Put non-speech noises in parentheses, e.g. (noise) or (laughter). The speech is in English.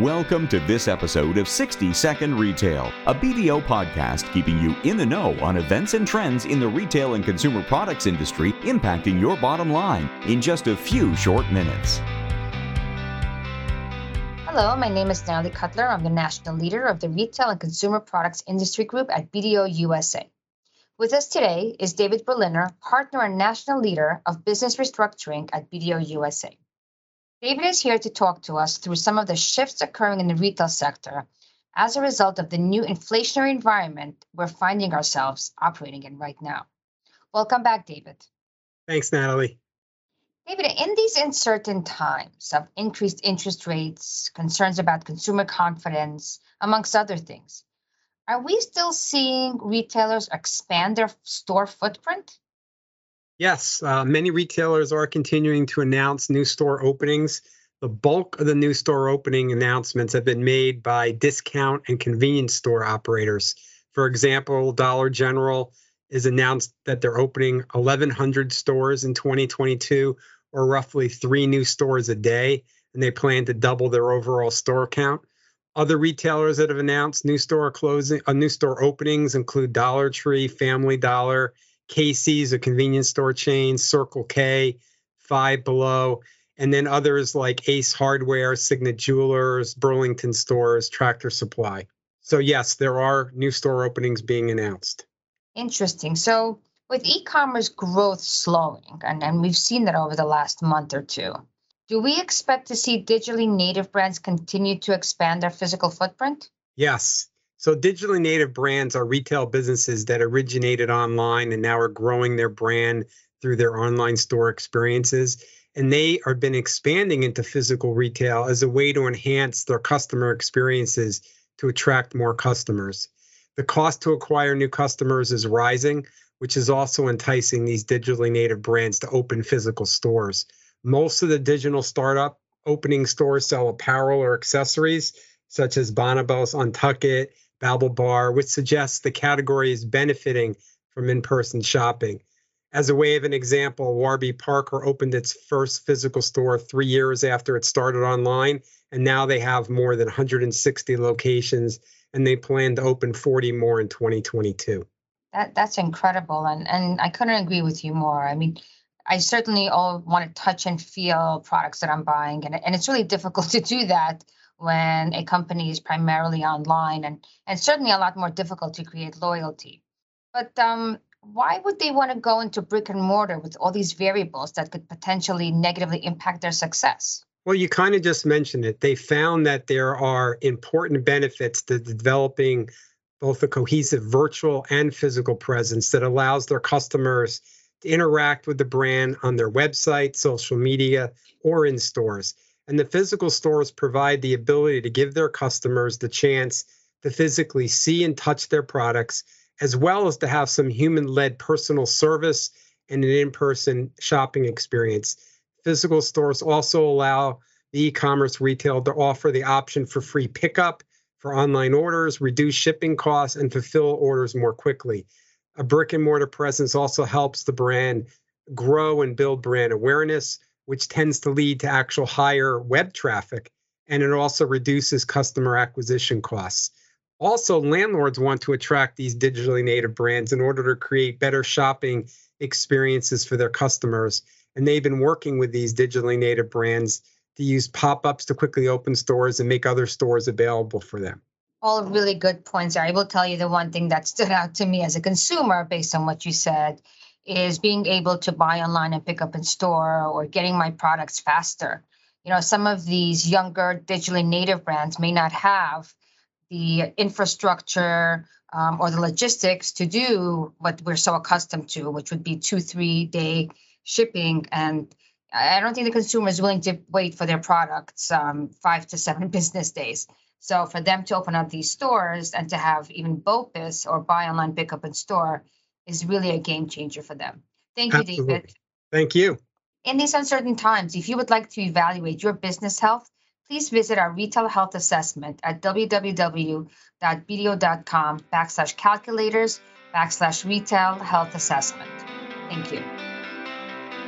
Welcome to this episode of 60 Second Retail, a BDO podcast keeping you in the know on events and trends in the retail and consumer products industry impacting your bottom line in just a few short minutes. Hello, my name is Natalie Kotlyar. I'm the national leader of the Retail and Consumer Products Industry Group at BDO USA. With us today is David Berliner, partner and national leader of business restructuring at BDO USA. David is here to talk to us through some of the shifts occurring in the retail sector as a result of the new inflationary environment we're finding ourselves operating in right now. Welcome back, David. Thanks, Natalie. David, in these uncertain times of increased interest rates, concerns about consumer confidence, amongst other things, are we still seeing retailers expand their store footprint? Yes, uh, many retailers are continuing to announce new store openings. The bulk of the new store opening announcements have been made by discount and convenience store operators. For example, Dollar General is announced that they're opening 1,100 stores in 2022, or roughly three new stores a day, and they plan to double their overall store count. Other retailers that have announced new store closing, uh, new store openings include Dollar Tree, Family Dollar, Casey's, a convenience store chain, Circle K, Five Below, and then others like Ace Hardware, Signet Jewelers, Burlington Stores, Tractor Supply. So, yes, there are new store openings being announced. Interesting. So, with e commerce growth slowing, and, and we've seen that over the last month or two, do we expect to see digitally native brands continue to expand their physical footprint? Yes. So, digitally native brands are retail businesses that originated online and now are growing their brand through their online store experiences. And they have been expanding into physical retail as a way to enhance their customer experiences to attract more customers. The cost to acquire new customers is rising, which is also enticing these digitally native brands to open physical stores. Most of the digital startup opening stores sell apparel or accessories, such as Bonobos, Untuckit, BaubleBar, which suggests the category is benefiting from in person shopping. As a way of an example, Warby Parker opened its first physical store three years after it started online, and now they have more than 160 locations, and they plan to open 40 more in 2022. That that's incredible, and and I couldn't agree with you more. I mean, I certainly all want to touch and feel products that I'm buying, and and it's really difficult (laughs) to do that when a company is primarily online and, and certainly a lot more difficult to create loyalty. But um, why would they want to go into brick and mortar with all these variables that could potentially negatively impact their success? Well, you kind of just mentioned it. They found that there are important benefits to developing both a cohesive virtual and physical presence that allows their customers to interact with the brand on their website, social media, or in stores. And the physical stores provide the ability to give their customers the chance to physically see and touch their products, as well as to have some human led personal service and an in person shopping experience. Physical stores also allow the e commerce retail to offer the option for free pickup for online orders, reduce shipping costs, and fulfill orders more quickly. A brick and mortar presence also helps the brand grow and build brand awareness which tends to lead to actual higher web traffic, and it also reduces customer acquisition costs. Also, landlords want to attract these digitally native brands in order to create better shopping experiences for their customers. And they've been working with these digitally native brands to use pop ups to quickly open stores and make other stores available for them. All really good points. I will tell you the one thing that stood out to me as a consumer, based on what you said, is being able to buy online and pick up in store or getting my products faster. You know, some of these younger digitally native brands may not have the infrastructure um, or the logistics to do what we're so accustomed to, which would be two, three day shipping. And I don't think the consumer is willing to wait for their products um, five to seven (laughs) business days. So for them to open up these stores and to have even BOPIS or buy online, pick up in store is really a game changer for them. Thank Absolutely. you, David. Thank you. In these uncertain times, if you would like to evaluate your business health, please visit our retail health assessment at www.bdo.com backslash calculators backslash retail health assessment. Thank you.